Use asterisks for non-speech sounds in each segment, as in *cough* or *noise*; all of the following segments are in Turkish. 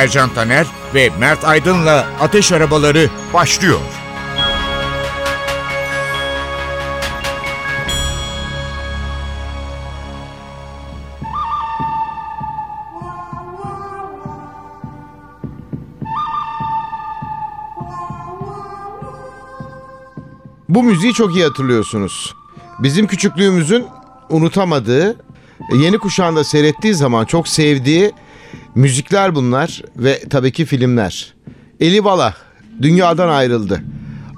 Ercan Taner ve Mert Aydın'la Ateş Arabaları başlıyor. Bu müziği çok iyi hatırlıyorsunuz. Bizim küçüklüğümüzün unutamadığı, yeni kuşağın da seyrettiği zaman çok sevdiği müzikler bunlar ve tabii ki filmler. Eli Bala dünyadan ayrıldı.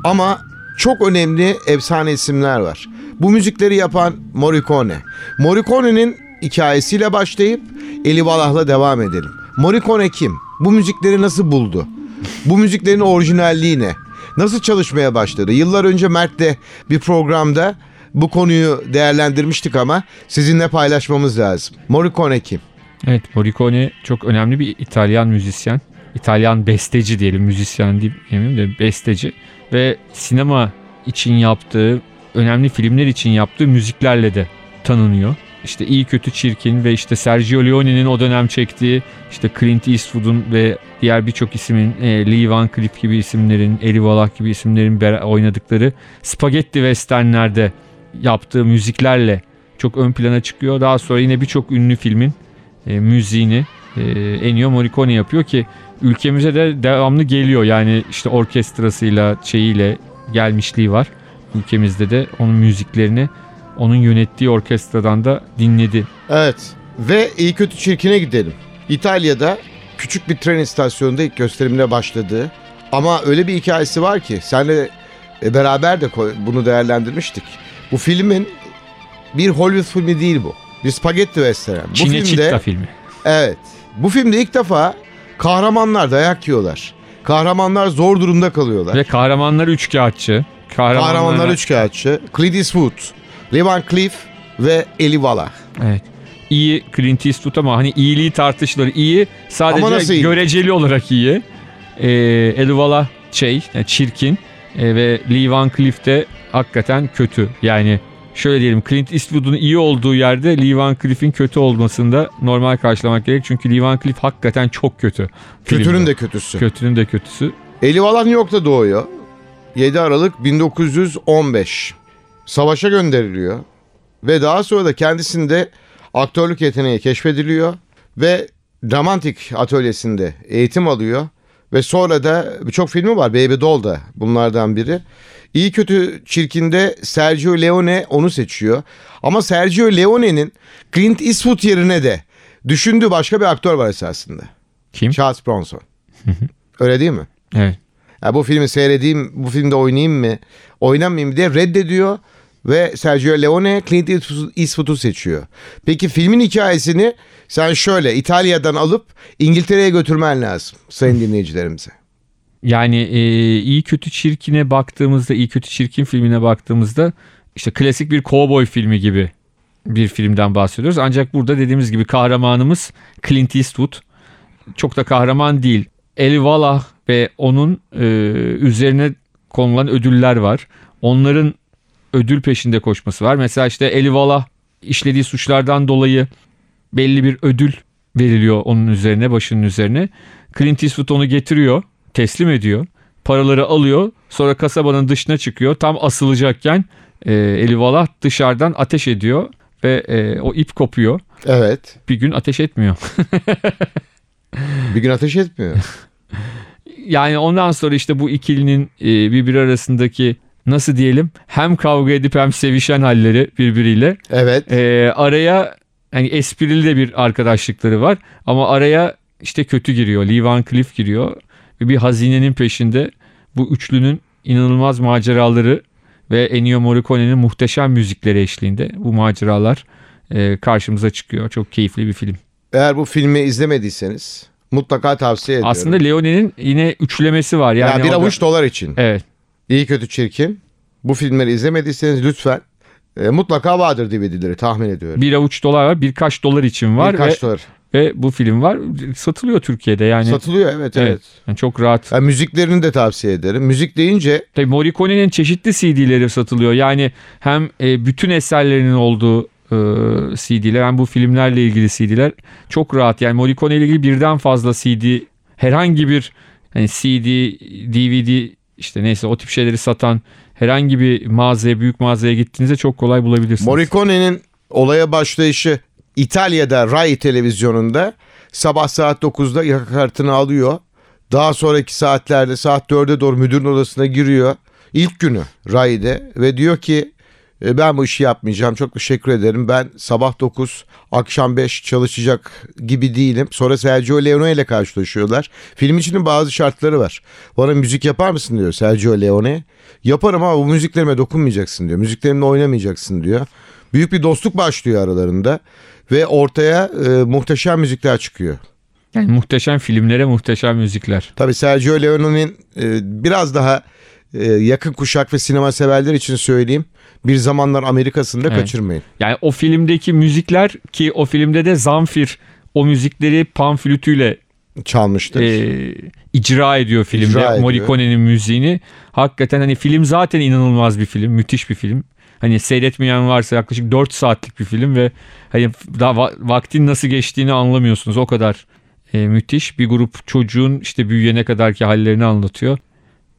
Ama çok önemli efsane isimler var. Bu müzikleri yapan Morricone. Morricone'nin hikayesiyle başlayıp Eli Balah'la devam edelim. Morricone kim? Bu müzikleri nasıl buldu? Bu müziklerin orijinalliği ne? Nasıl çalışmaya başladı? Yıllar önce Mert'le bir programda bu konuyu değerlendirmiştik ama sizinle paylaşmamız lazım. Morricone kim? Evet Morricone çok önemli bir İtalyan müzisyen. İtalyan besteci diyelim müzisyen değil demeyeyim de besteci. Ve sinema için yaptığı, önemli filmler için yaptığı müziklerle de tanınıyor. İşte iyi kötü çirkin ve işte Sergio Leone'nin o dönem çektiği işte Clint Eastwood'un ve diğer birçok ismin e, Lee Van Cleef gibi isimlerin, Eli Wallach gibi isimlerin oynadıkları spagetti westernlerde yaptığı müziklerle çok ön plana çıkıyor. Daha sonra yine birçok ünlü filmin e, müziğini e, Ennio Morricone yapıyor ki ülkemize de devamlı geliyor. Yani işte orkestrasıyla şeyiyle gelmişliği var. Ülkemizde de onun müziklerini onun yönettiği orkestradan da dinledi. Evet ve iyi kötü çirkine gidelim. İtalya'da küçük bir tren istasyonunda ilk gösterimine başladığı ama öyle bir hikayesi var ki senle e, beraber de bunu değerlendirmiştik. Bu filmin bir Hollywood filmi değil bu. Bir spagetti western. Bu Cinecitta filmi. Evet. Bu filmde ilk defa kahramanlar dayak yiyorlar. Kahramanlar zor durumda kalıyorlar. Ve kahramanlar üçkağıtçı. Kahramanlar, Kahramanlar üçkağıtçı. Clint Eastwood, Lee Van Cleef ve Eli Wallach. Evet. İyi Clint Eastwood ama hani iyiliği tartışılır. İyi sadece iyi? göreceli olarak iyi. Ee, Eli Wallach şey yani çirkin Ee, ve Lee Van Cleef de hakikaten kötü. Yani şöyle diyelim Clint Eastwood'un iyi olduğu yerde Lee Van Cleef'in kötü olmasında normal karşılamak gerek. Çünkü Lee Van Cleef hakikaten çok kötü. Kötünün filmde. de kötüsü. Kötünün de kötüsü. Eli New York'ta doğuyor. 7 Aralık 1915. Savaşa gönderiliyor. Ve daha sonra da kendisinde aktörlük yeteneği keşfediliyor. Ve dramatik atölyesinde eğitim alıyor. Ve sonra da birçok filmi var. Baby Doll da bunlardan biri. İyi kötü çirkinde Sergio Leone onu seçiyor. Ama Sergio Leone'nin Clint Eastwood yerine de düşündüğü başka bir aktör var esasında. Kim? Charles Bronson. Öyle değil mi? Evet. Ya bu filmi seyredeyim, bu filmde oynayayım mı, oynamayayım mı diye reddediyor ve Sergio Leone Clint Eastwood'u seçiyor. Peki filmin hikayesini sen şöyle İtalya'dan alıp İngiltere'ye götürmen lazım sayın *laughs* dinleyicilerimize. Yani e, iyi kötü çirkine baktığımızda, iyi kötü çirkin filmine baktığımızda işte klasik bir kovboy filmi gibi bir filmden bahsediyoruz. Ancak burada dediğimiz gibi kahramanımız Clint Eastwood. Çok da kahraman değil. Eli Wallach ve onun e, üzerine konulan ödüller var. Onların ödül peşinde koşması var. Mesela işte Eli Wallach işlediği suçlardan dolayı belli bir ödül veriliyor onun üzerine, başının üzerine. Clint Eastwood onu getiriyor, teslim ediyor. Paraları alıyor. Sonra kasabanın dışına çıkıyor. Tam asılacakken e, Eli Wallach dışarıdan ateş ediyor ve e, o ip kopuyor. Evet. Bir gün ateş etmiyor. Bir gün ateş etmiyor. *laughs* Yani ondan sonra işte bu ikilinin e, birbiri arasındaki nasıl diyelim hem kavga edip hem sevişen halleri birbiriyle Evet. e, araya yani esprili de bir arkadaşlıkları var ama araya işte kötü giriyor. Lee Van Cleef giriyor ve bir hazinenin peşinde bu üçlünün inanılmaz maceraları ve Ennio Morricone'nin muhteşem müzikleri eşliğinde bu maceralar e, karşımıza çıkıyor. Çok keyifli bir film. Eğer bu filmi izlemediyseniz Mutlaka tavsiye ediyorum. Aslında Leone'nin yine üçlemesi var. Yani yani bir avuç dolar için. Evet. İyi kötü çirkin. Bu filmleri izlemediyseniz lütfen e, mutlaka vardır DVD'leri tahmin ediyorum. Bir avuç dolar var. Birkaç dolar için var. Birkaç dolar. Ve bu film var. Satılıyor Türkiye'de yani. Satılıyor evet evet. Evet. Yani çok rahat. Yani müziklerini de tavsiye ederim. Müzik deyince Tabii Morricone'nin çeşitli CD'leri satılıyor. Yani hem e, bütün eserlerinin olduğu e, CD'ler hem bu filmlerle ilgili CD'ler çok rahat. Yani Morricone ile ilgili birden fazla CD herhangi bir hani CD, DVD işte neyse o tip şeyleri satan herhangi bir mağazaya, büyük mağazaya gittiğinizde çok kolay bulabilirsiniz. Morricone'nin olaya başlayışı İtalya'da Rai televizyonunda sabah saat 9'da yaka kartını alıyor. Daha sonraki saatlerde saat 4'e doğru müdürün odasına giriyor. İlk günü Rai'de ve diyor ki "E, ben bu işi yapmayacağım çok teşekkür ederim. Ben sabah 9 akşam 5 çalışacak gibi değilim. Sonra Sergio Leone ile karşılaşıyorlar. Film içinin bazı şartları var. Bana müzik yapar mısın diyor Sergio Leone. Yaparım ama bu müziklerime dokunmayacaksın diyor. Müziklerimle oynamayacaksın diyor. Büyük bir dostluk başlıyor aralarında ve ortaya e, muhteşem müzikler çıkıyor. Yani muhteşem filmlere muhteşem müzikler. Tabii Sergio Leone'nin e, biraz daha e, yakın kuşak ve sinema severler için söyleyeyim. Bir zamanlar Amerika'sını da Evet. kaçırmayın. Yani o filmdeki müzikler ki o filmde de Zamfir o müzikleri pan flütüyle Çalmıştır. e, icra ediyor filmde İcra ediyor. Morricone'nin müziğini. Hakikaten hani film zaten inanılmaz bir film, müthiş bir film. Hani seyretmeyen varsa yaklaşık 4 saatlik bir film ve hani daha va- vaktin nasıl geçtiğini anlamıyorsunuz. O kadar e, müthiş bir grup çocuğun işte büyüyene kadarki hallerini anlatıyor.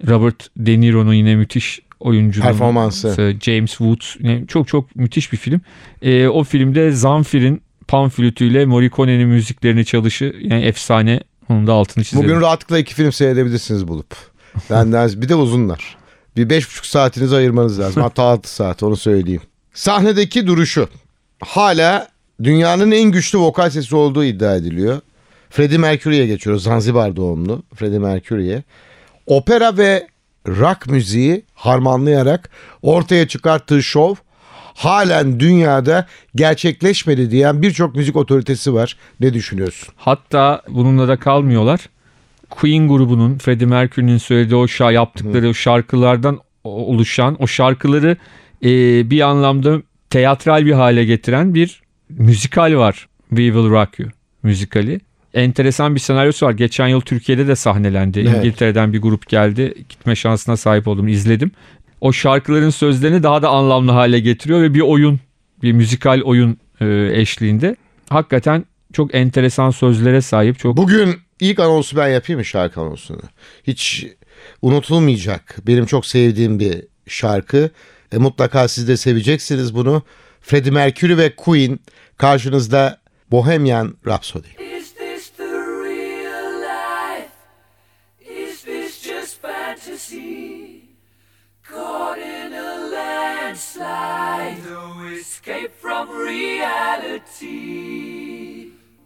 Robert De Niro'nun yine müthiş oyunculuğu. Performansı. James Woods yine çok çok müthiş bir film. E, o filmde Zamfir'in pan flütüyle Morricone'nin müziklerini çalışı yani efsane. Onun da altını çizelim. Bugün rahatlıkla iki film seyredebilirsiniz bulup. Benden bir de uzunlar. Bir beş buçuk saatinizi ayırmanız lazım. Hatta *laughs* altı saat onu söyleyeyim. Sahnedeki duruşu. Hala dünyanın en güçlü vokal sesi olduğu iddia ediliyor. Freddie Mercury'ye geçiyoruz. Zanzibar doğumlu Freddie Mercury'ye. Opera ve rock müziği harmanlayarak ortaya çıkarttığı şov halen dünyada gerçekleşmedi diyen birçok müzik otoritesi var. Ne düşünüyorsun? Hatta bununla da kalmıyorlar. Queen grubunun Freddie Mercury'nin söylediği o şa yaptıkları o şarkılardan oluşan o şarkıları e, bir anlamda teatral bir hale getiren bir müzikal var. We Will Rock You müzikali. Enteresan bir senaryosu var. Geçen yıl Türkiye'de de sahnelendi. Evet. İngiltere'den bir grup geldi. Gitme şansına sahip oldum. izledim. O şarkıların sözlerini daha da anlamlı hale getiriyor ve bir oyun, bir müzikal oyun e, eşliğinde. Hakikaten çok enteresan sözlere sahip. Çok Bugün ilk anonsu ben yapayım mı şarkı anonsunu? Hiç unutulmayacak. Benim çok sevdiğim bir şarkı. E, mutlaka siz de seveceksiniz bunu. Freddie Mercury ve Queen karşınızda Bohemian Rhapsody. Is this the real life? Is this just fantasy? Caught in a landslide, no escape from reality.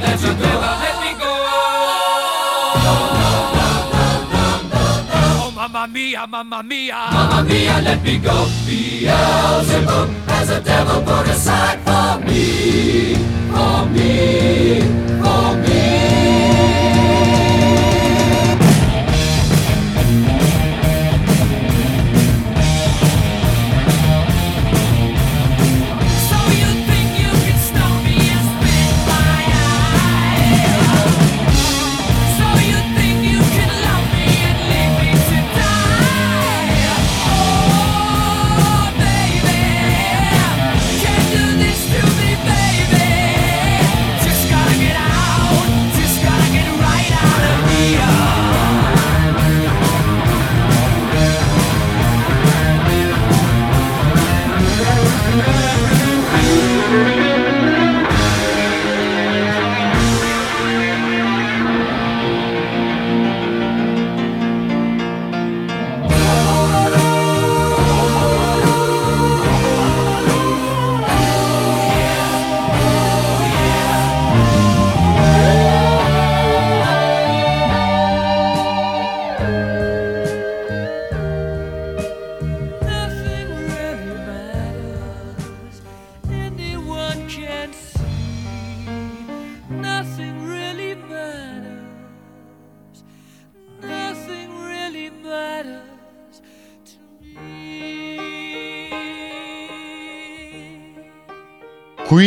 let you go. Let me go! Oh, mamma mia, mamma mia. Mamma mia, let me go. Beelzebub has a devil put aside for me. For me. For me.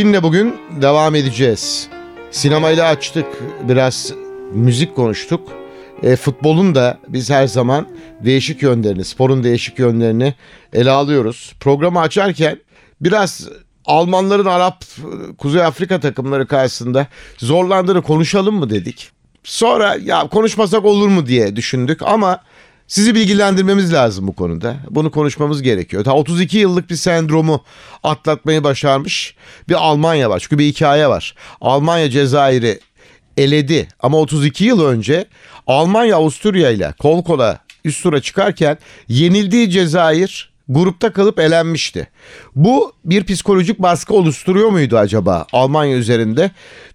Queen'le bugün devam edeceğiz. Sinemayla açtık, biraz müzik konuştuk. E, futbolun da biz her zaman değişik yönlerini, sporun değişik yönlerini ele alıyoruz. Programı açarken biraz Almanların Arap, Kuzey Afrika takımları karşısında zorlandığını konuşalım mı dedik. Sonra ya konuşmasak olur mu diye düşündük ama sizi bilgilendirmemiz lazım bu konuda. Bunu konuşmamız gerekiyor. Ta 32 yıllık bir sendromu atlatmayı başarmış bir Almanya var. Çünkü bir hikaye var. Almanya Cezayir'i eledi ama 32 yıl önce Almanya Avusturya ile kol kola üst tura çıkarken yenildiği Cezayir grupta kalıp elenmişti. Bu bir psikolojik baskı oluşturuyor muydu acaba Almanya üzerinde?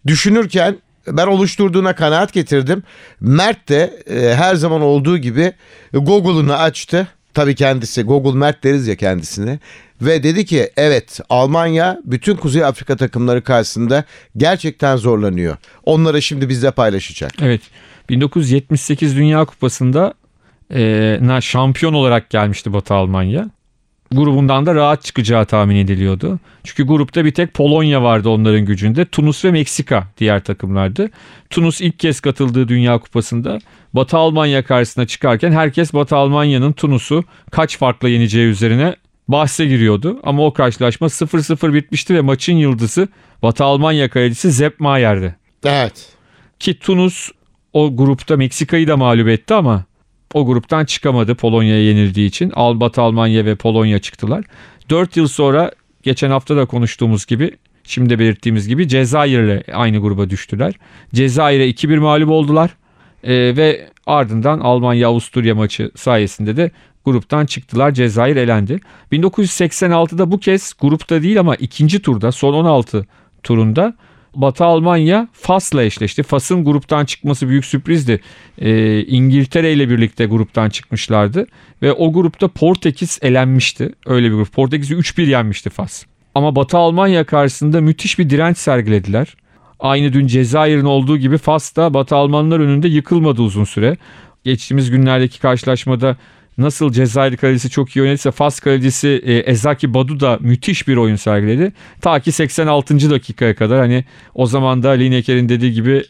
Düşünürken ben oluşturduğuna kanaat getirdim. Mert de e, her zaman olduğu gibi Google'unu açtı. Tabii kendisi Google Mert deriz ya kendisine. Ve dedi ki evet Almanya bütün Kuzey Afrika takımları karşısında gerçekten zorlanıyor. Onları şimdi bizle paylaşacak. Evet. 1978 Dünya Kupası'nda e, şampiyon olarak gelmişti Batı Almanya. Grubundan da rahat çıkacağı tahmin ediliyordu. Çünkü grupta bir tek Polonya vardı onların gücünde. Tunus ve Meksika diğer takımlardı. Tunus ilk kez katıldığı Dünya Kupası'nda Batı Almanya karşısına çıkarken herkes Batı Almanya'nın Tunus'u kaç farkla yeneceği üzerine bahse giriyordu. Ama o karşılaşma 0-0 bitmişti ve maçın yıldızı Batı Almanya kalecisi Sepp Mayer'di. Evet. Ki Tunus o grupta Meksika'yı da mağlup etti ama o gruptan çıkamadı Polonya'ya yenildiği için. Albat Almanya ve Polonya çıktılar. 4 yıl sonra geçen hafta da konuştuğumuz gibi şimdi belirttiğimiz gibi Cezayir'le aynı gruba düştüler. Cezayir'e 2-1 mağlup oldular. Ee, ve ardından Almanya-Avusturya maçı sayesinde de gruptan çıktılar. Cezayir elendi. 1986'da bu kez grupta değil ama ikinci turda son 16 turunda Batı Almanya Fas'la eşleşti. Fas'ın gruptan çıkması büyük sürprizdi. Ee, İngiltere ile birlikte gruptan çıkmışlardı. Ve o grupta Portekiz elenmişti. Öyle bir grup. Portekiz'i 3-1 yenmişti Fas. Ama Batı Almanya karşısında müthiş bir direnç sergilediler. Aynı dün Cezayir'in olduğu gibi Fas da Batı Almanlar önünde yıkılmadı uzun süre. Geçtiğimiz günlerdeki karşılaşmada nasıl Cezayir kalecisi çok iyi oynadıysa Fas kalecisi e, Ezaki Badu da müthiş bir oyun sergiledi. Ta ki 86. dakikaya kadar hani o zaman da Lineker'in dediği gibi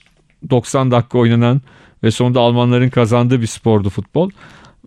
90 dakika oynanan ve sonunda Almanların kazandığı bir spordu futbol.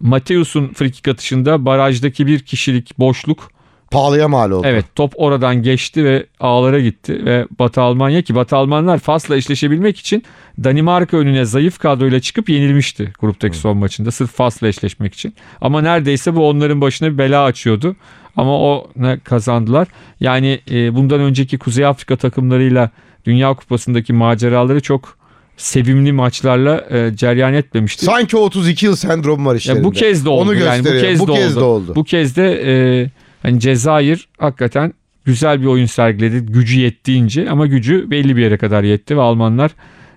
Mateus'un frikik atışında barajdaki bir kişilik boşluk Pahalıya mal oldu. Evet top oradan geçti ve ağlara gitti ve Batı Almanya ki Batı Almanlar Fas'la eşleşebilmek için Danimarka önüne zayıf kadroyla çıkıp yenilmişti gruptaki son maçında sırf Fas'la eşleşmek için. Ama neredeyse bu onların başına bir bela açıyordu. Ama o ne kazandılar. Yani e, bundan önceki Kuzey Afrika takımlarıyla Dünya Kupası'ndaki maceraları çok sevimli maçlarla e, ceryan etmemişti. Sanki 32 yıl sendromu var Ya işlerinde. bu kez de oldu. Onu yani bu gösteriyor. kez, bu de, kez oldu. de oldu. Bu kez de e, hani Cezayir hakikaten güzel bir oyun sergiledi. Gücü yettiğince ama gücü belli bir yere kadar yetti ve Almanlar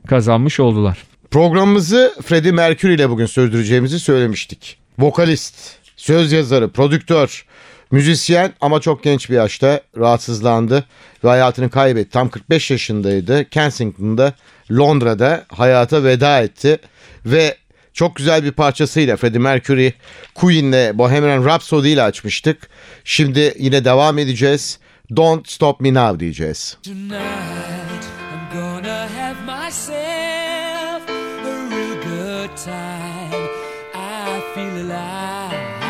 kazanmış oldular. Programımızı Freddie Mercury ile bugün sürdüreceğimizi söylemiştik. Vokalist, söz yazarı, prodüktör, müzisyen ama çok genç bir yaşta rahatsızlandı ve hayatını kaybetti. Tam 45 yaşındaydı. Kensington'da, Londra'da hayata veda etti ve çok güzel bir parçasıyla Freddie Mercury Queen'le Bohemian Rhapsody ile açmıştık. Şimdi yine devam edeceğiz. Don't Stop Me Now diyeceğiz. Tonight I'm gonna have myself a real good time. I feel alive,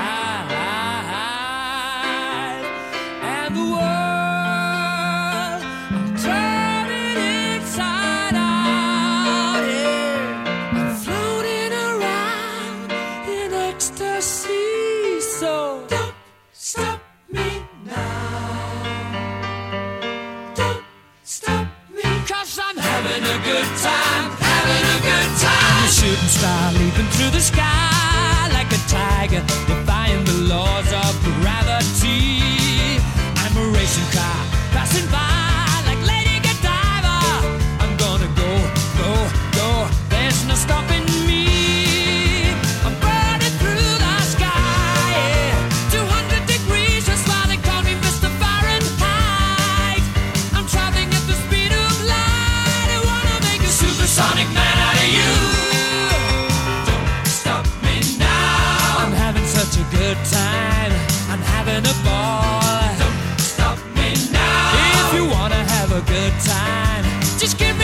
star leaping through the sky like a tiger, defying the laws of just give me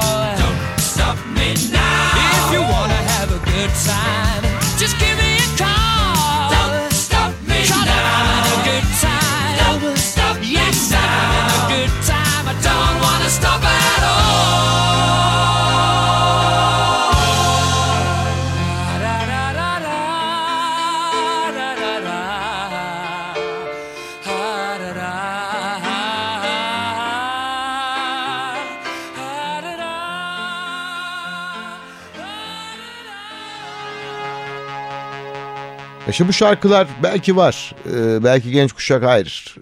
İşte bu şarkılar belki var. Ee, belki genç kuşak hayır.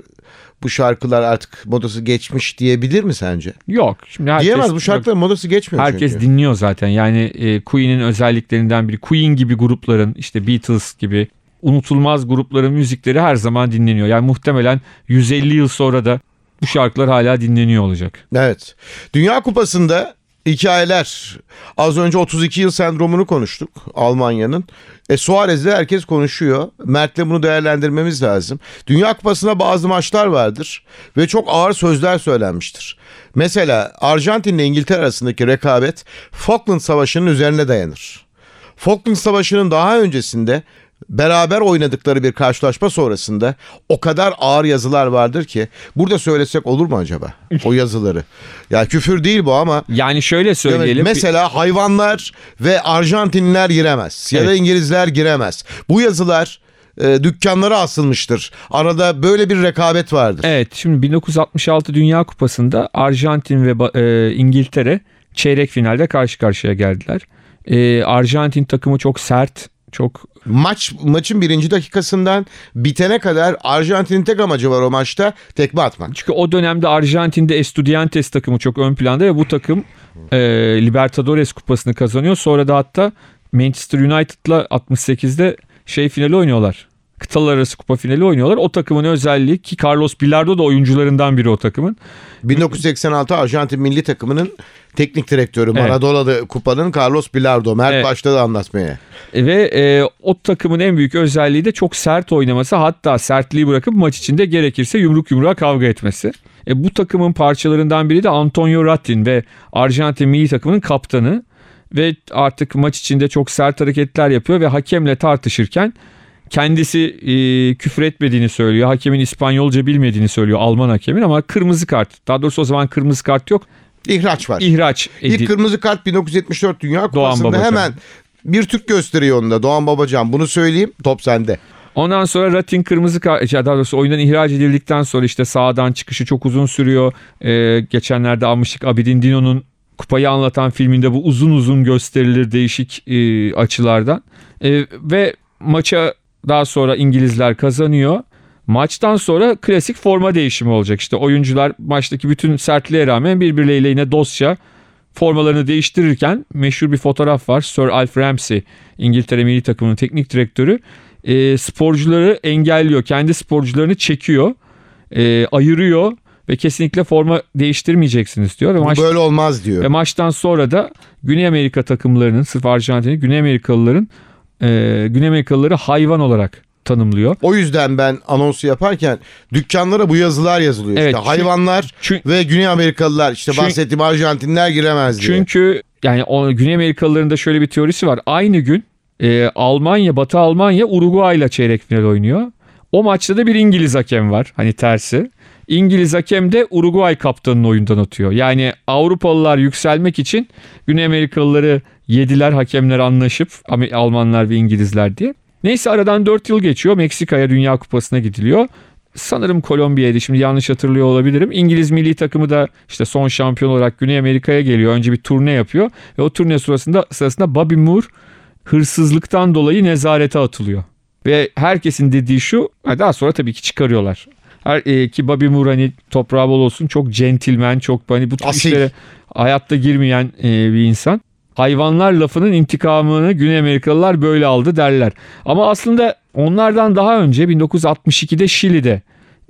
Bu şarkılar artık modası geçmiş diyebilir mi sence? Yok. Şimdi herkes, Diyemez bu şarkıların modası geçmiyor Herkes çünkü. dinliyor zaten. Yani e, Queen'in özelliklerinden biri. Queen gibi grupların işte Beatles gibi unutulmaz grupların müzikleri her zaman dinleniyor. Yani muhtemelen 150 yıl sonra da bu şarkılar hala dinleniyor olacak. Evet. Dünya Kupası'nda hikayeler. Az önce 32 yıl sendromunu konuştuk Almanya'nın. E Suarez'de herkes konuşuyor. Mert'le bunu değerlendirmemiz lazım. Dünya Kupası'nda bazı maçlar vardır ve çok ağır sözler söylenmiştir. Mesela Arjantin ile İngiltere arasındaki rekabet Falkland Savaşı'nın üzerine dayanır. Falkland Savaşı'nın daha öncesinde beraber oynadıkları bir karşılaşma sonrasında o kadar ağır yazılar vardır ki burada söylesek olur mu acaba o yazıları? Ya küfür değil bu ama Yani şöyle söyleyelim. mesela hayvanlar ve Arjantinliler giremez ya da. İngilizler giremez. Bu yazılar e, dükkanlara asılmıştır. Arada böyle bir rekabet vardır. Evet şimdi 1966 Dünya Kupası'nda Arjantin ve e, İngiltere çeyrek finalde karşı karşıya geldiler. E, Arjantin takımı çok sert, çok Maç maçın birinci dakikasından bitene kadar Arjantin'in tek amacı var o maçta tekme atmak. çünkü o dönemde Arjantin'de Estudiantes takımı çok ön planda ve bu takım e, Libertadores kupasını kazanıyor. Sonra da hatta Manchester United'la 68'de şey finali oynuyorlar. Kıtalar arası kupa finali oynuyorlar. O takımın özelliği ki Carlos Bilardo da oyuncularından biri o takımın. 1986 Arjantin milli takımının teknik direktörü Maradona'da kupanın Carlos Bilardo. Mert Evet. başladı anlatmaya. E, Ve e, o takımın en büyük özelliği de çok sert oynaması hatta sertliği bırakıp maç içinde gerekirse yumruk yumruğa kavga etmesi. E, bu takımın parçalarından biri de Antonio Rattin ve Arjantin milli takımının kaptanı ve artık maç içinde çok sert hareketler yapıyor ve hakemle tartışırken kendisi e, küfür etmediğini söylüyor. Hakemin İspanyolca bilmediğini söylüyor Alman hakemin ama kırmızı kart. Daha doğrusu o zaman kırmızı kart yok. İhraç var. İhraç İlk edildi. kırmızı kart 1974 Dünya Kupası'nda hemen bir Türk gösteriyor onda Doğan Babacan. Bunu söyleyeyim top sende. Ondan sonra Ratin kırmızı kart, daha doğrusu oyundan ihraç edildikten sonra işte sağdan çıkışı çok uzun sürüyor. Ee, geçenlerde almıştık Abidin Dino'nun kupayı anlatan filminde bu uzun uzun gösterilir değişik e, açılardan. E, ve maça daha sonra İngilizler kazanıyor. Maçtan sonra klasik forma değişimi olacak. İşte oyuncular maçtaki bütün sertliğe rağmen birbirleriyle yine dostça formalarını değiştirirken meşhur bir fotoğraf var. Sir Alf Ramsey İngiltere milli takımının teknik direktörü e, sporcuları engelliyor. Kendi sporcularını çekiyor, e, ayırıyor ve kesinlikle forma değiştirmeyeceksiniz diyor. Ve, Bu maç, böyle olmaz diyor. ve maçtan sonra da Güney Amerika takımlarının, sırf Arjantin'i Güney Amerikalıların e, Güney Amerikalıları hayvan olarak tanımlıyor. O yüzden ben anonsu yaparken dükkanlara bu yazılar yazılıyor. Evet, işte hayvanlar Çünkü, ve Güney Amerikalılar işte Çünkü- bahsettiğim Arjantinler giremez diye. çünkü yani o Güney Amerikalıların da şöyle bir teorisi var. Aynı gün e, Almanya, Batı Almanya Uruguay ile çeyrek final oynuyor. O maçta da bir İngiliz hakem var. Hani tersi. İngiliz hakem de Uruguay kaptanını oyundan atıyor. Yani Avrupalılar yükselmek için Güney Amerikalıları yediler hakemler anlaşıp Almanlar ve İngilizler diye. Neyse aradan 4 yıl geçiyor. Meksika'ya Dünya Kupası'na gidiliyor. Sanırım Kolombiya'ydı şimdi yanlış hatırlıyor olabilirim. İngiliz milli takımı da işte son şampiyon olarak Güney Amerika'ya geliyor. Önce bir turne yapıyor ve o turne sırasında, sırasında Bobby Moore hırsızlıktan dolayı nezarete atılıyor. Ve herkesin dediği şu ha, daha sonra tabii ki çıkarıyorlar. Her, e, ki Bobby Moore hani toprağı bol olsun çok centilmen çok hani bu tür Asil. işlere hayatta girmeyen e, bir insan. Hayvanlar lafının intikamını Güney Amerikalılar böyle aldı derler. Ama aslında onlardan daha önce 1962'de Şili'de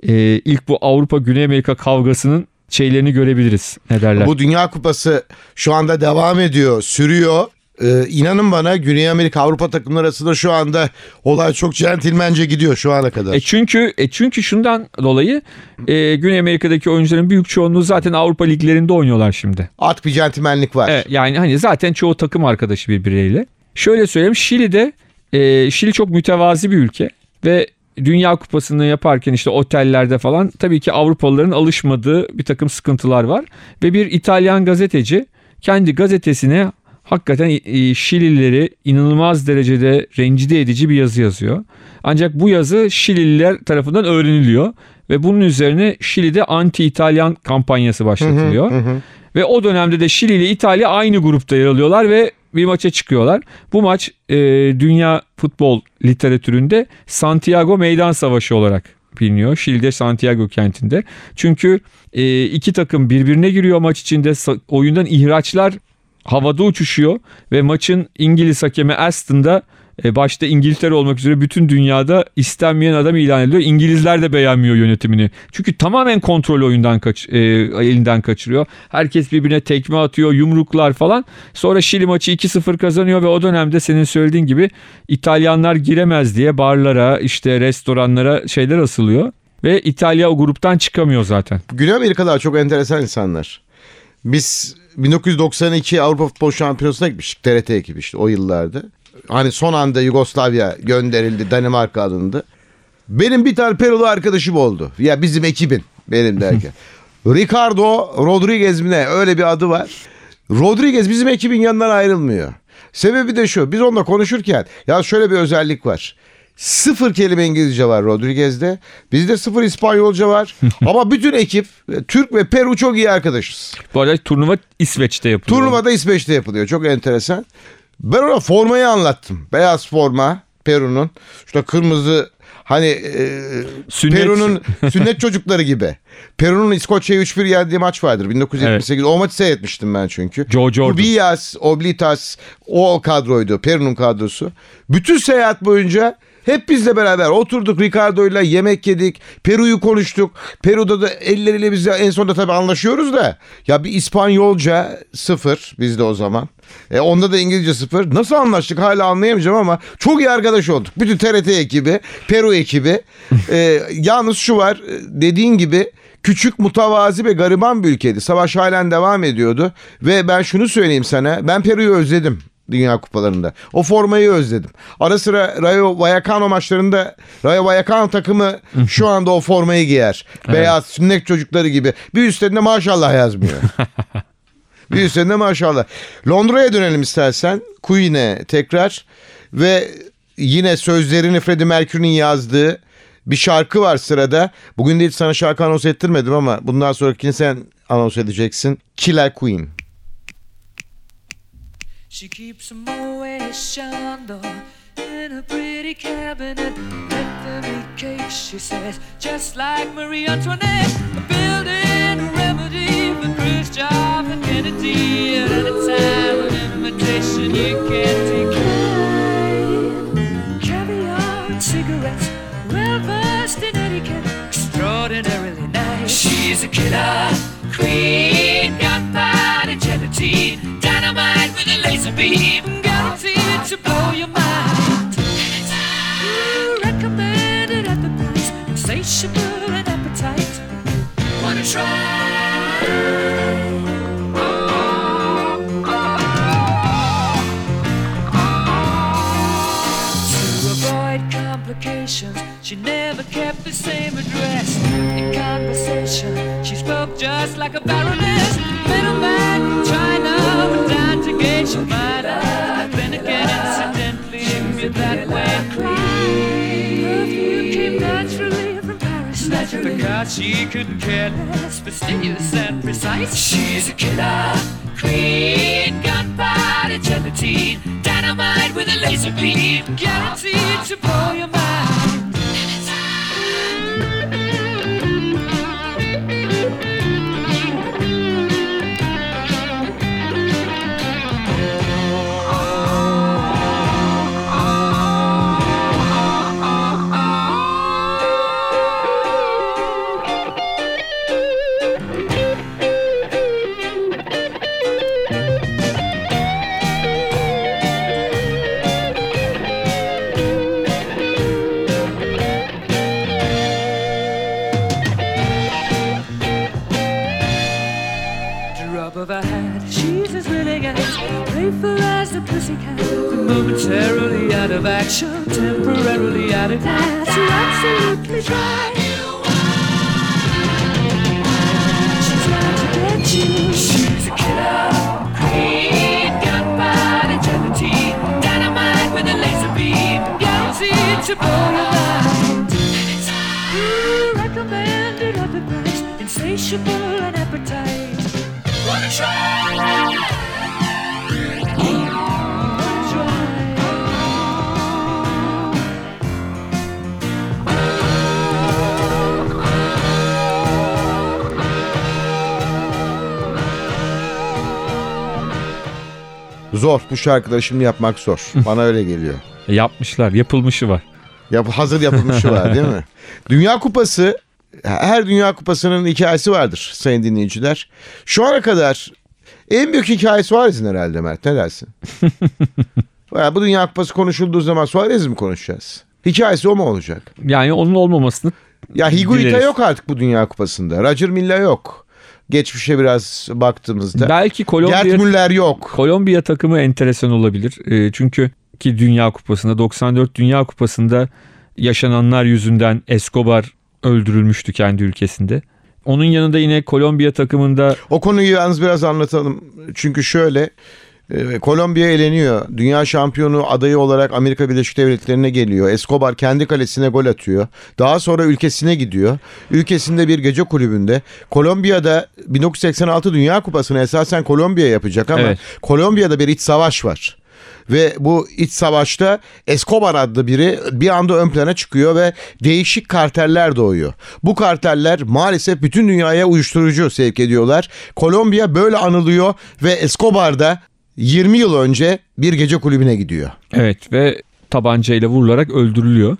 e, ilk bu Avrupa Güney Amerika kavgasının şeylerini görebiliriz. Ne derler? Bu Dünya Kupası şu anda devam ediyor, sürüyor. Ee, inanın bana Güney Amerika Avrupa takımları arasında şu anda olay çok centilmence gidiyor şu ana kadar. E çünkü e çünkü şundan dolayı e, Güney Amerika'daki oyuncuların büyük çoğunluğu zaten Avrupa liglerinde oynuyorlar şimdi. At bir centilmenlik var. Evet, yani hani zaten çoğu takım arkadaşı birbirleriyle. Şöyle söyleyeyim Şili'de e, Şili çok mütevazi bir ülke ve Dünya Kupası'nı yaparken işte otellerde falan tabii ki Avrupalıların alışmadığı bir takım sıkıntılar var. Ve bir İtalyan gazeteci kendi gazetesine hakikaten Şililileri inanılmaz derecede rencide edici bir yazı yazıyor. Ancak bu yazı Şilililer tarafından öğreniliyor ve bunun üzerine Şili'de anti-İtalyan kampanyası başlatılıyor. Ve o dönemde de Şili ile İtalya aynı grupta yer alıyorlar ve bir maça çıkıyorlar. Bu maç e, dünya futbol literatüründe Santiago Meydan Savaşı olarak biliniyor. Şili'de Santiago kentinde. Çünkü e, iki takım birbirine giriyor maç içinde. Oyundan ihraçlar havada uçuşuyor ve maçın İngiliz hakemi Aston da E, başta İngiltere olmak üzere bütün dünyada istenmeyen adam ilan ediliyor. İngilizler de beğenmiyor yönetimini. Çünkü tamamen kontrol oyundan kaç, e, elinden kaçırıyor. Herkes birbirine tekme atıyor, yumruklar falan. Sonra Şili maçı 2-0 kazanıyor ve o dönemde senin söylediğin gibi İtalyanlar giremez diye barlara, işte restoranlara şeyler asılıyor. Ve İtalya o gruptan çıkamıyor zaten. Güney Amerikalılar çok enteresan insanlar. Biz 1992 Avrupa Futbol Şampiyonası'na gitmiştik. TRT ekibi işte o yıllarda. Hani son anda Yugoslavya gönderildi. Danimarka alındı. Benim bir tane Perulu arkadaşım oldu. Ya bizim ekibin benim derken. *laughs* Ricardo Rodriguez mi ne öyle bir adı var. Rodriguez bizim ekibin yanından ayrılmıyor. Sebebi de şu biz onunla konuşurken ya şöyle bir özellik var. Sıfır kelime İngilizce var Rodriguez'de. Bizde sıfır İspanyolca var. *laughs* Ama bütün ekip e, Türk ve Peru çok iyi arkadaşız. Bu arada turnuva İsveç'te yapılıyor. Turnuvada İsveç'te yapılıyor. Çok enteresan. Ben ona formayı anlattım. Beyaz forma Peru'nun. İşte kırmızı hani e, Sünnet. Peru'nun *laughs* sünnet çocukları gibi. Peru'nun İskoçya'ya 3-1 yendiği maç vardır 1978. O maçı seyretmiştim ben çünkü. Joe Jordan. Rubias, Oblitas o kadroydu. Peru'nun kadrosu. Bütün seyahat boyunca hep bizle beraber oturduk Ricardo'yla yemek yedik. Peru'yu konuştuk. Peru'da da elleriyle biz en sonunda tabii anlaşıyoruz da. Ya bir İspanyolca sıfır bizde o zaman. E onda da İngilizce sıfır. Nasıl anlaştık hala anlayamayacağım ama çok iyi arkadaş olduk. Bütün TRT ekibi, Peru ekibi. E, *laughs* yalnız şu var e, dediğin gibi küçük mutavazi ve gariban bir ülkeydi. Savaş halen devam ediyordu. Ve ben şunu söyleyeyim sana. Ben Peru'yu özledim. Dünya kupalarında. O formayı özledim. Ara sıra Rayo Vallecano maçlarında Rayo Vallecano takımı *laughs* şu anda o formayı giyer. Beyaz sünnet çocukları gibi. Bir üstlerinde maşallah yazmıyor. *laughs* bir üstlerinde maşallah. Londra'ya dönelim istersen. Queen'e tekrar ve yine sözlerini Freddie Mercury'nin yazdığı bir şarkı var sırada. Bugün de hiç sana şarkı anons ettirmedim ama bundan sonrakini sen anons edeceksin. Killer Queen. She keeps a Moet Chandon in a pretty cabinet. Let them eat cake, she says, just like Marie Antoinette. Building a remedy for Khrushchev and Kennedy. And at a time of invitation, you can't decline. Caviar cigarettes, well versed in etiquette, extraordinarily nice. She's a killer queen, with a laser guaranteed to blow your mind. Recommended at the price, insatiable and appetite. Wanna try To avoid complications, she never kept the same address. In conversation, she spoke just like a baroness. Your minor. Then again, incidentally, if that way Perfume came naturally from Paris. Naturally. Because she couldn't care less, fastidious and precise. She's a killer queen, gunpowder gelatine, dynamite with a laser beam, guaranteed to blow your mind. Of gas. You're absolutely dry. She's out to get you. She's a killer queen, gunpowder gelatine, dynamite with a laser beam, guaranteed to blow your mind. Ooh, recommended at the price, insatiable and appetite. Wanna try? Zor. Bu şarkıları şimdi yapmak zor. *laughs* Bana öyle geliyor. E, yapmışlar. Yapılmışı var. Yap, hazır yapılmışı var değil mi? *laughs* Dünya Kupası her Dünya Kupası'nın hikayesi vardır sayın dinleyiciler. Şu ana kadar en büyük hikayesi Suarez'in herhalde Mert ne dersin? *laughs* Ya bu Dünya Kupası konuşulduğu zaman Suarez mi konuşacağız? Hikayesi o mu olacak? Yani onun olmamasını Ya Higuita Dileriz. yok artık bu Dünya Kupası'nda. Roger Milla yok. Geçmişe biraz baktığımızda. belki Kolombiya Gerd Müller yok. Kolombiya takımı enteresan olabilir. E, çünkü ki Dünya Kupası'nda 94 Dünya Kupası'nda yaşananlar yüzünden Escobar öldürülmüştü kendi ülkesinde. Onun yanında yine Kolombiya takımında O konuyu yalnız biraz anlatalım. Çünkü şöyle e, Kolombiya eleniyor. Dünya şampiyonu adayı olarak Amerika Birleşik Devletleri'ne geliyor. Escobar kendi kalesine gol atıyor. Daha sonra ülkesine gidiyor. Ülkesinde bir gece kulübünde. Kolombiya'da 1986 Dünya Kupası'nı esasen Kolombiya yapacak ama Evet. Kolombiya'da bir iç savaş var. Ve bu iç savaşta Escobar adlı biri bir anda ön plana çıkıyor ve değişik karteller doğuyor. Bu karteller maalesef bütün dünyaya uyuşturucu sevk ediyorlar. Kolombiya böyle anılıyor ve Escobar da 20 yıl önce bir gece kulübüne gidiyor. evet ve tabancayla vurularak öldürülüyor.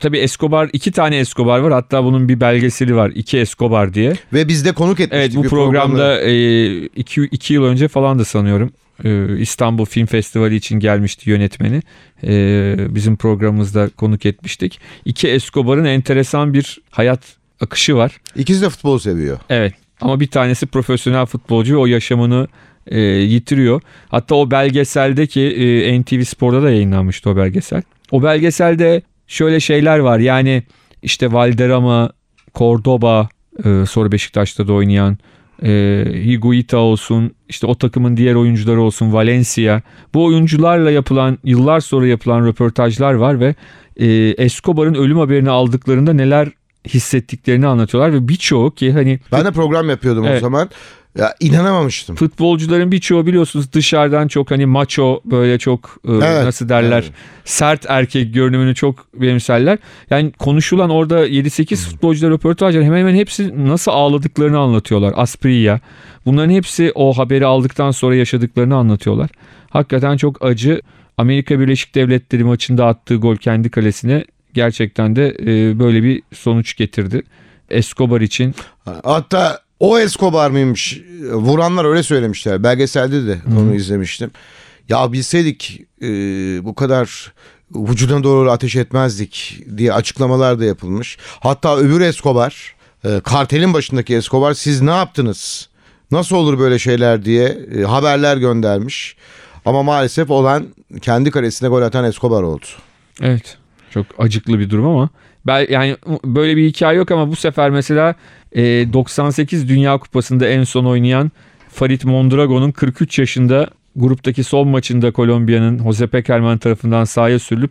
Tabii Escobar iki tane Escobar var hatta bunun bir belgeseli var iki Escobar diye. Ve biz de konuk etmiştik. Evet bu programda. programda e, iki, iki yıl önce falan da sanıyorum e, İstanbul Film Festivali için gelmişti yönetmeni. E, bizim programımızda konuk etmiştik. İki Escobar'ın enteresan bir hayat akışı var. İkisi de futbol seviyor. Evet ama bir tanesi profesyonel futbolcu ve o yaşamını e, yitiriyor. Hatta o belgeseldeki e, NTV Spor'da da yayınlanmıştı o belgesel. O belgeselde şöyle şeyler var yani işte Valderrama, Cordoba e, sonra Beşiktaş'ta da oynayan e, Higuita olsun işte o takımın diğer oyuncuları olsun Valencia bu oyuncularla yapılan yıllar sonra yapılan röportajlar var ve e, Escobar'ın ölüm haberini aldıklarında neler hissettiklerini anlatıyorlar ve birçoğu ki hani Ben de program yapıyordum o Evet. zaman. Ya inanamamıştım. futbolcuların birçoğu biliyorsunuz dışarıdan çok hani maço böyle çok e, Evet, nasıl derler evet. sert erkek görünümünü çok benimserler. Yani konuşulan orada 7-8 futbolcular röportajlar hemen hemen hepsi nasıl ağladıklarını anlatıyorlar. Asprilla. Bunların hepsi o haberi aldıktan sonra yaşadıklarını anlatıyorlar. Hakikaten çok acı. Amerika Birleşik Devletleri maçında attığı gol kendi kalesine gerçekten de e, böyle bir sonuç getirdi. Escobar için Hatta o Escobar mıymış? Vuranlar öyle söylemişler. Belgeselde de onu izlemiştim. Ya bilseydik e, bu kadar vücuduna doğru ateş etmezdik diye açıklamalar da yapılmış. Hatta öbür Escobar, e, kartelin başındaki Escobar siz ne yaptınız? Nasıl olur böyle şeyler diye e, haberler göndermiş. Ama maalesef olan kendi kalesine gol atan Escobar oldu. Evet. Çok acıklı bir durum ama ben yani böyle bir hikaye yok ama bu sefer mesela e, 98 Dünya Kupası'nda en son oynayan Farid Mondragon'un 43 yaşında gruptaki son maçında Kolombiya'nın Jose Pekerman tarafından sahaya sürülüp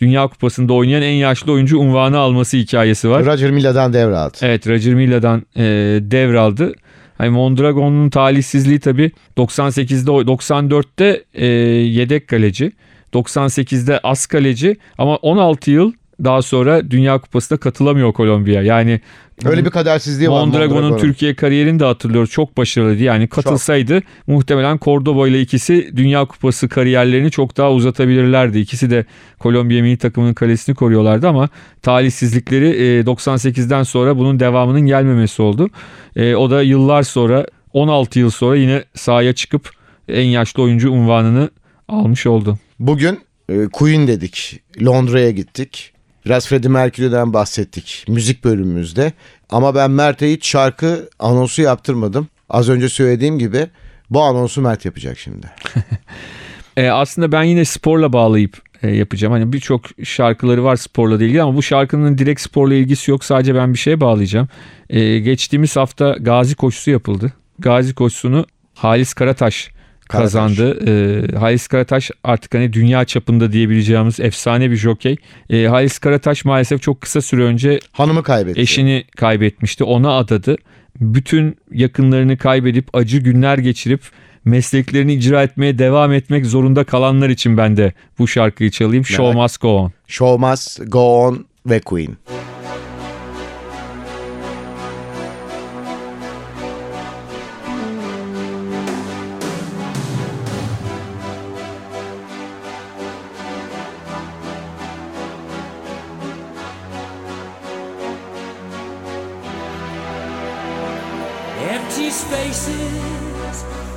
Dünya Kupası'nda oynayan en yaşlı oyuncu unvanı alması hikayesi var. Roger Milla'dan devraldı. Evet Roger Milla'dan e, devraldı. Hani Mondragon'un talihsizliği tabii 98'de o- 94'te e, yedek kaleci. 98'de as kaleci ama 16 yıl daha sonra Dünya Kupası'na katılamıyor Kolombiya. Yani Öyle bir kadersizliği var. Mondragon'un. Türkiye kariyerini de hatırlıyoruz. Çok başarılıydı. Yani katılsaydı muhtemelen Cordoba ile ikisi Dünya Kupası kariyerlerini çok daha uzatabilirlerdi. İkisi de Kolombiya milli takımının kalesini koruyorlardı ama talihsizlikleri e, 98'den sonra bunun devamının gelmemesi oldu. E, o da yıllar sonra 16 yıl sonra yine sahaya çıkıp en yaşlı oyuncu unvanını almış oldu. Bugün e, Queen dedik. Londra'ya gittik. Biraz Freddie Mercury'den bahsettik müzik bölümümüzde. Ama ben Mert'e hiç şarkı anonsu yaptırmadım. Az önce söylediğim gibi bu anonsu Mert yapacak şimdi. *laughs* E, aslında ben yine sporla bağlayıp e, yapacağım. Hani birçok şarkıları var sporla ilgili ama bu şarkının direkt sporla ilgisi yok. Sadece ben bir şeye bağlayacağım. E, geçtiğimiz hafta Gazi koşusu yapıldı. Gazi koşusunu Halis Karataş Karataş. kazandı. E, Halis Karataş artık hani dünya çapında diyebileceğimiz efsane bir jokey. E, Halis Karataş maalesef çok kısa süre önce Hanımı kaybetti. eşini kaybetmişti. Ona adadı. Bütün yakınlarını kaybedip acı günler geçirip mesleklerini icra etmeye devam etmek zorunda kalanlar için ben de bu şarkıyı çalayım. Show Merak- must go on. Show must go on ve Queen.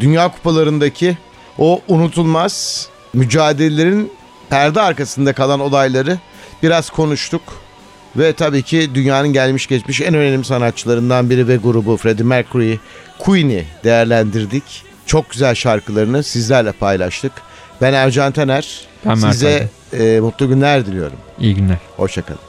Dünya Kupalarındaki o unutulmaz mücadelelerin perde arkasında kalan olayları biraz konuştuk. Ve tabii ki dünyanın gelmiş geçmiş en önemli sanatçılarından biri ve grubu Freddie Mercury, Queen'i değerlendirdik. Çok güzel şarkılarını sizlerle paylaştık. Ben Ercan Taner. Ben Size e, mutlu günler diliyorum. İyi günler. Hoşçakalın.